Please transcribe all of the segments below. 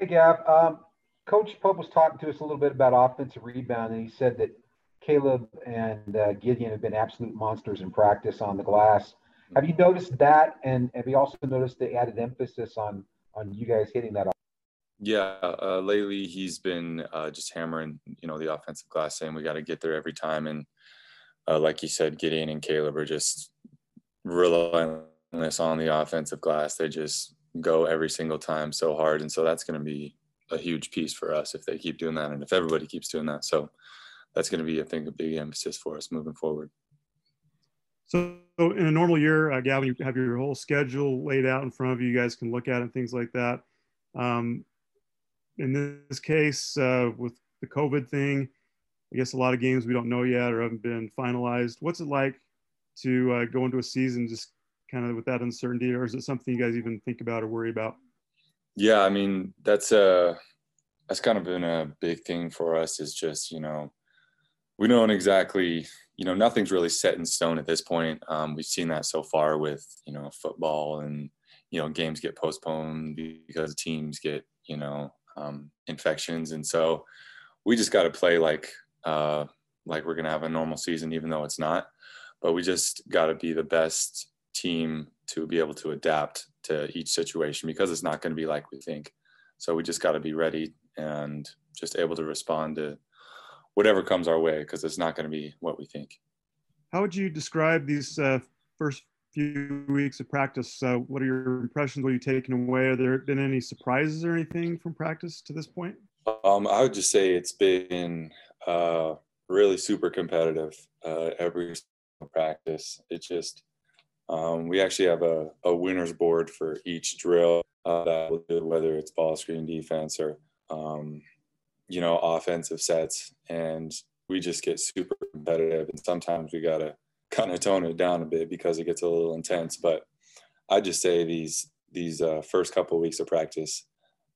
Hey, Gav. Um, Coach Pope was talking to us a little bit about offensive rebound, and he said that Caleb and uh, Gideon have been absolute monsters in practice on the glass. Have you noticed that, and have you also noticed the added emphasis on on you guys hitting that? Off? Yeah, uh, lately he's been uh, just hammering, you know, the offensive glass, saying we got to get there every time. And uh, like you said, Gideon and Caleb are just relentless on the offensive glass. They just go every single time so hard, and so that's going to be a huge piece for us if they keep doing that, and if everybody keeps doing that. So that's going to be, I think, a big emphasis for us moving forward. So, in a normal year, uh, Gavin, you have your whole schedule laid out in front of you. You guys can look at it and things like that. Um, in this case, uh, with the COVID thing, I guess a lot of games we don't know yet or haven't been finalized. What's it like to uh, go into a season just kind of with that uncertainty, or is it something you guys even think about or worry about? Yeah, I mean that's a that's kind of been a big thing for us. Is just you know we don't exactly you know nothing's really set in stone at this point. Um, we've seen that so far with you know football and you know games get postponed because teams get you know um, infections, and so we just got to play like uh, like we're gonna have a normal season, even though it's not. But we just got to be the best team to be able to adapt to each situation because it's not going to be like we think. So we just got to be ready and just able to respond to whatever comes our way because it's not going to be what we think. How would you describe these uh, first few weeks of practice. Uh, what are your impressions? What are you taking away? Have there been any surprises or anything from practice to this point? Um, I would just say it's been uh, really super competitive uh, every practice. It just um, we actually have a, a winners board for each drill uh, that will do whether it's ball screen defense or um, you know offensive sets, and we just get super competitive. And sometimes we gotta kind of tone it down a bit because it gets a little intense. But I just say these these uh, first couple of weeks of practice,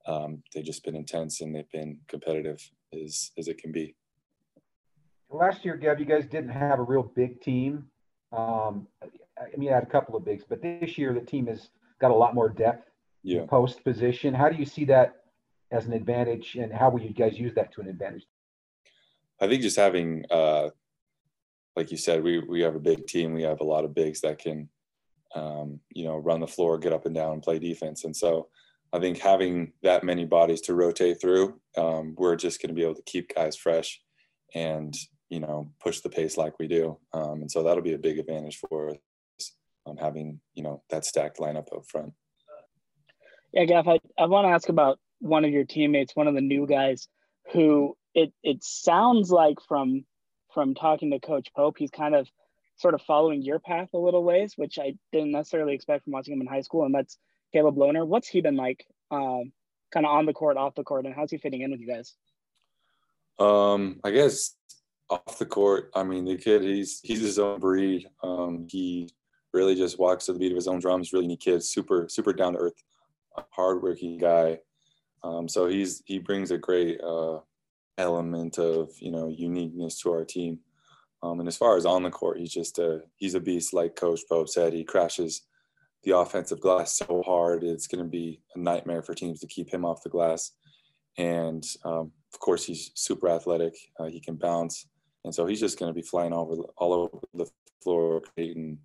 um, they've just been intense and they've been competitive as as it can be. Last year, Gav, you guys didn't have a real big team. Um, I mean, you had a couple of bigs, but this year the team has got a lot more depth yeah. post position. How do you see that as an advantage, and how will you guys use that to an advantage? I think just having uh, like you said, we we have a big team. We have a lot of bigs that can, um, you know, run the floor, get up and down, and play defense. And so, I think having that many bodies to rotate through, um, we're just going to be able to keep guys fresh, and you know, push the pace like we do. Um, and so that'll be a big advantage for us, um, having you know that stacked lineup up front. Yeah, Gav, I, I want to ask about one of your teammates, one of the new guys, who it it sounds like from from talking to Coach Pope, he's kind of sort of following your path a little ways, which I didn't necessarily expect from watching him in high school. And that's Caleb Lohner. What's he been like, um, kind of on the court, off the court, and how's he fitting in with you guys? Um, I guess off the court, I mean, the kid, he's he's his own breed. Um, he really just walks to the beat of his own drums. Really neat kid, super super down to earth, hardworking guy. Um, so he's he brings a great uh, element of you know uniqueness to our team. Um, and as far as on the court, he's just a he's a beast. Like Coach Pope said, he crashes the offensive glass so hard it's going to be a nightmare for teams to keep him off the glass. And um, of course, he's super athletic. Uh, he can bounce, and so he's just going to be flying over all over the floor, creating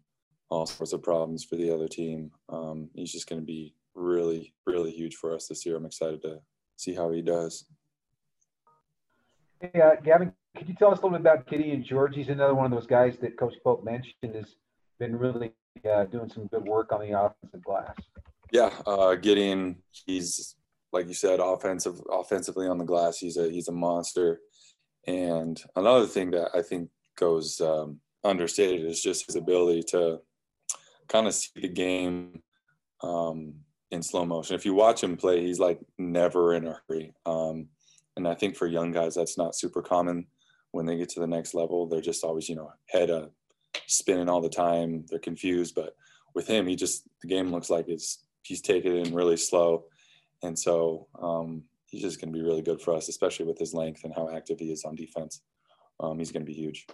all sorts of problems for the other team. Um, he's just going to be really, really huge for us this year. I'm excited to see how he does. Hey, uh, Gavin, could you tell us a little bit about Gideon George? He's another one of those guys that Coach Pope mentioned has been really uh, doing some good work on the offensive glass. Yeah, uh, Gideon, he's like you said, offensive, offensively on the glass, he's a he's a monster. And another thing that I think goes um, understated is just his ability to kind of see the game um, in slow motion. If you watch him play, he's like never in a hurry. Um, and I think for young guys, that's not super common. When they get to the next level, they're just always, you know, head spinning all the time. They're confused. But with him, he just the game looks like it's he's taking it in really slow, and so um, he's just going to be really good for us, especially with his length and how active he is on defense. Um, he's going to be huge.